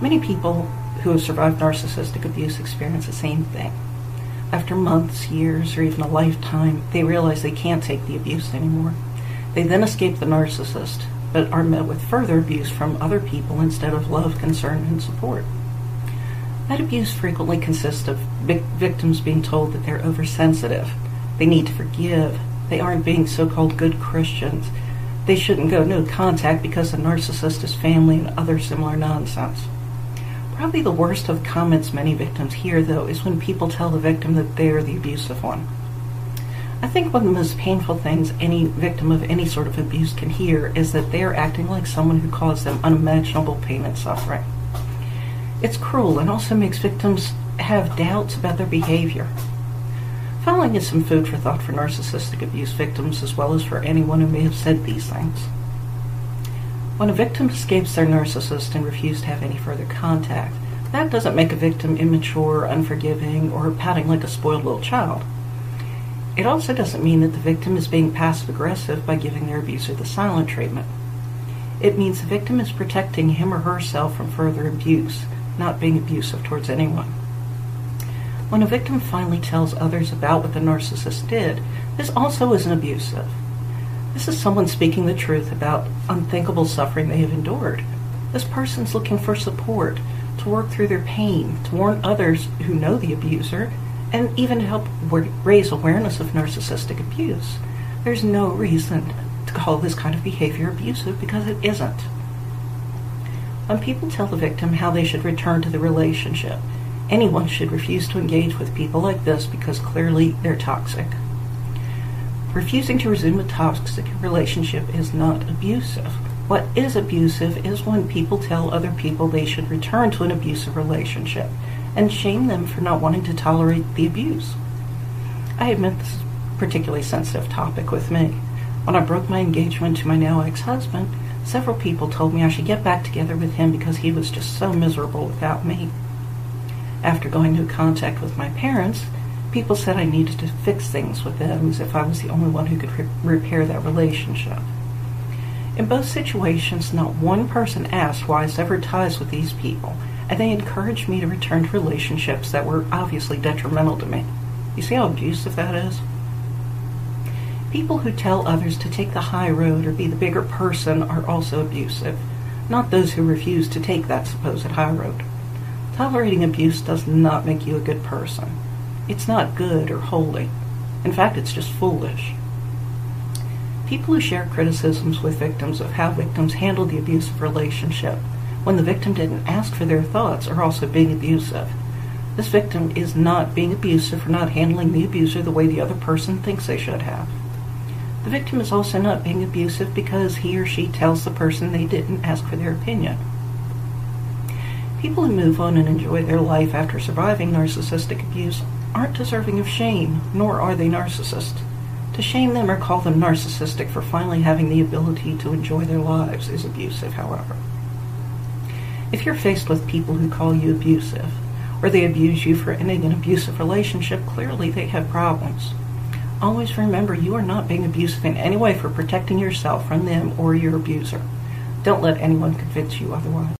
Many people who have survived narcissistic abuse experience the same thing. After months, years, or even a lifetime, they realize they can't take the abuse anymore. They then escape the narcissist, but are met with further abuse from other people instead of love, concern, and support. That abuse frequently consists of victims being told that they're oversensitive, they need to forgive, they aren't being so called good Christians, they shouldn't go no contact because the narcissist is family, and other similar nonsense. Probably the worst of the comments many victims hear, though, is when people tell the victim that they are the abusive one. I think one of the most painful things any victim of any sort of abuse can hear is that they are acting like someone who caused them unimaginable pain and suffering. It's cruel and also makes victims have doubts about their behavior. Following is some food for thought for narcissistic abuse victims as well as for anyone who may have said these things. When a victim escapes their narcissist and refuses to have any further contact, that doesn't make a victim immature, unforgiving, or pouting like a spoiled little child. It also doesn't mean that the victim is being passive aggressive by giving their abuser the silent treatment. It means the victim is protecting him or herself from further abuse, not being abusive towards anyone. When a victim finally tells others about what the narcissist did, this also isn't abusive. This is someone speaking the truth about unthinkable suffering they have endured. This person's looking for support, to work through their pain, to warn others who know the abuser, and even to help raise awareness of narcissistic abuse. There's no reason to call this kind of behavior abusive because it isn't. When people tell the victim how they should return to the relationship, anyone should refuse to engage with people like this because clearly they're toxic. Refusing to resume a toxic relationship is not abusive. What is abusive is when people tell other people they should return to an abusive relationship and shame them for not wanting to tolerate the abuse. I admit this is a particularly sensitive topic with me. When I broke my engagement to my now ex husband, several people told me I should get back together with him because he was just so miserable without me. After going into contact with my parents, people said I needed to fix things with them as if I was the only one who could re- repair that relationship. In both situations, not one person asked why I severed ties with these people, and they encouraged me to return to relationships that were obviously detrimental to me. You see how abusive that is? People who tell others to take the high road or be the bigger person are also abusive, not those who refuse to take that supposed high road. Tolerating abuse does not make you a good person. It's not good or holy. In fact, it's just foolish. People who share criticisms with victims of how victims handle the abusive relationship when the victim didn't ask for their thoughts are also being abusive. This victim is not being abusive for not handling the abuser the way the other person thinks they should have. The victim is also not being abusive because he or she tells the person they didn't ask for their opinion. People who move on and enjoy their life after surviving narcissistic abuse aren't deserving of shame, nor are they narcissists. To shame them or call them narcissistic for finally having the ability to enjoy their lives is abusive, however. If you're faced with people who call you abusive, or they abuse you for ending an abusive relationship, clearly they have problems. Always remember you are not being abusive in any way for protecting yourself from them or your abuser. Don't let anyone convince you otherwise.